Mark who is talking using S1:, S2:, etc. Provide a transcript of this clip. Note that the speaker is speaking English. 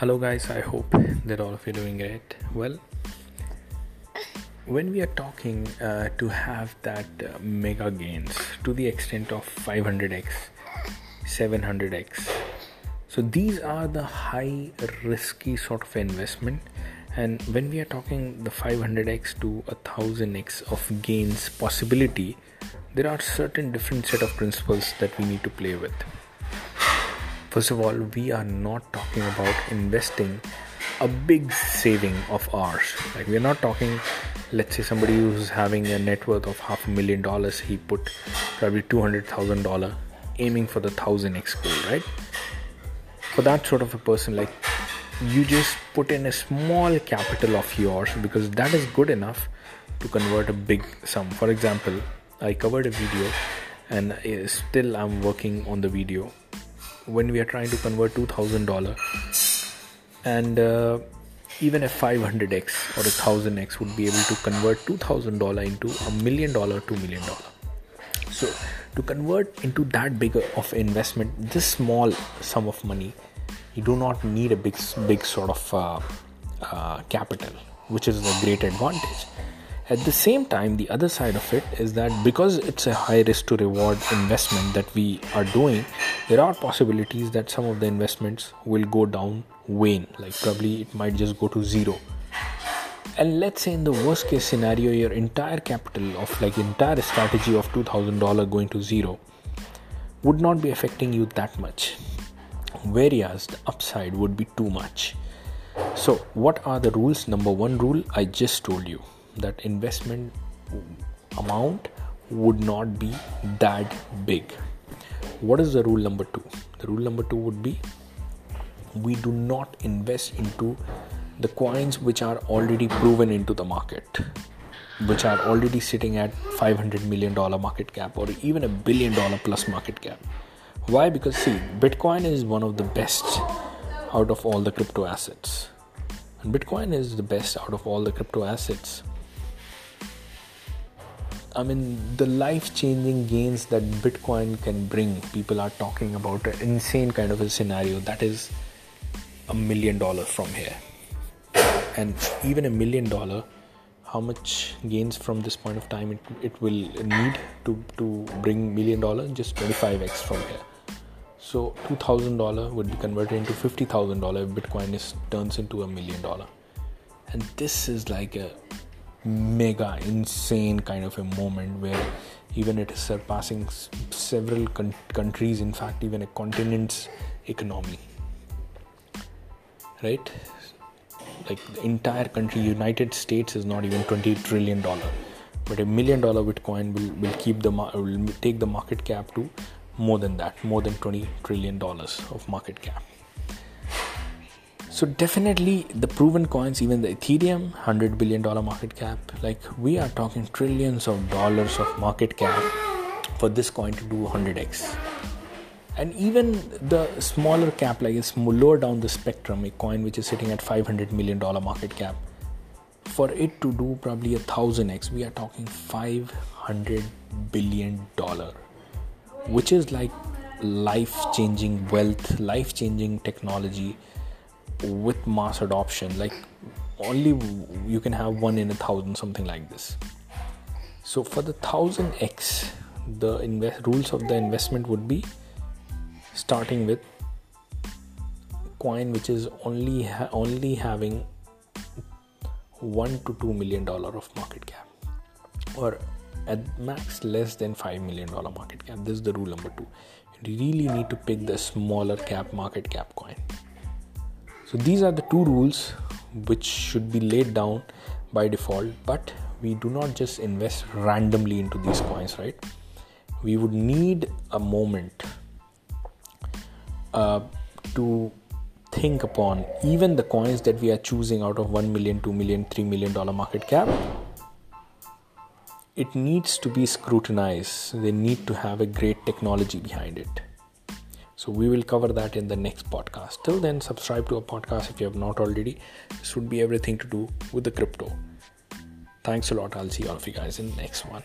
S1: Hello, guys. I hope that all of you are doing great. Well, when we are talking uh, to have that uh, mega gains to the extent of 500x, 700x, so these are the high risky sort of investment. And when we are talking the 500x to a 1000x of gains possibility, there are certain different set of principles that we need to play with First of all, we are not talking about investing a big saving of ours. Like we're not talking, let's say somebody who's having a net worth of half a million dollars, he put probably two hundred thousand dollar, aiming for the thousand x goal, right? For that sort of a person, like you just put in a small capital of yours because that is good enough to convert a big sum. For example, I covered a video and uh, still I'm working on the video when we are trying to convert $2000 and uh, even a 500x or a 1000x would be able to convert $2000 into a million dollar to million dollar so to convert into that big of investment this small sum of money you do not need a big big sort of uh, uh, capital which is a great advantage at the same time, the other side of it is that because it's a high risk to reward investment that we are doing, there are possibilities that some of the investments will go down, wane. Like probably it might just go to zero. And let's say in the worst case scenario, your entire capital of like entire strategy of two thousand dollar going to zero would not be affecting you that much. Whereas the upside would be too much. So, what are the rules? Number one rule I just told you that investment amount would not be that big. What is the rule number two? The rule number two would be we do not invest into the coins which are already proven into the market, which are already sitting at 500 million dollar market cap or even a billion dollar plus market cap. Why? Because see, Bitcoin is one of the best out of all the crypto assets. And Bitcoin is the best out of all the crypto assets I mean, the life changing gains that Bitcoin can bring, people are talking about an insane kind of a scenario that is a million dollars from here. And even a million dollar, how much gains from this point of time it, it will need to, to bring million dollar? Just 25x from here. So $2,000 would be converted into $50,000 if Bitcoin is, turns into a million dollar. And this is like a mega insane kind of a moment where even it is surpassing several con- countries in fact even a continent's economy. Right? Like the entire country united states is not even 20 trillion dollar. But a million dollar bitcoin will, will keep the will take the market cap to more than that more than 20 trillion dollars of market cap so definitely the proven coins, even the Ethereum, hundred billion dollar market cap. Like we are talking trillions of dollars of market cap for this coin to do 100x. And even the smaller cap, like it's lower down the spectrum, a coin which is sitting at 500 million dollar market cap, for it to do probably a thousand x, we are talking 500 billion dollar, which is like life changing wealth, life changing technology with mass adoption like only you can have one in a thousand something like this. So for the 1000x the invest rules of the investment would be starting with coin which is only ha- only having 1 to 2 million dollar of market cap or at max less than 5 million dollar market cap. This is the rule number 2 you really need to pick the smaller cap market cap coin so these are the two rules which should be laid down by default, but we do not just invest randomly into these coins, right? We would need a moment uh, to think upon even the coins that we are choosing out of 1 million, 2 million, 3 million dollar market cap. It needs to be scrutinized. They need to have a great technology behind it. So we will cover that in the next podcast. Till then, subscribe to our podcast if you have not already. This would be everything to do with the crypto. Thanks a lot. I'll see all of you guys in the next one.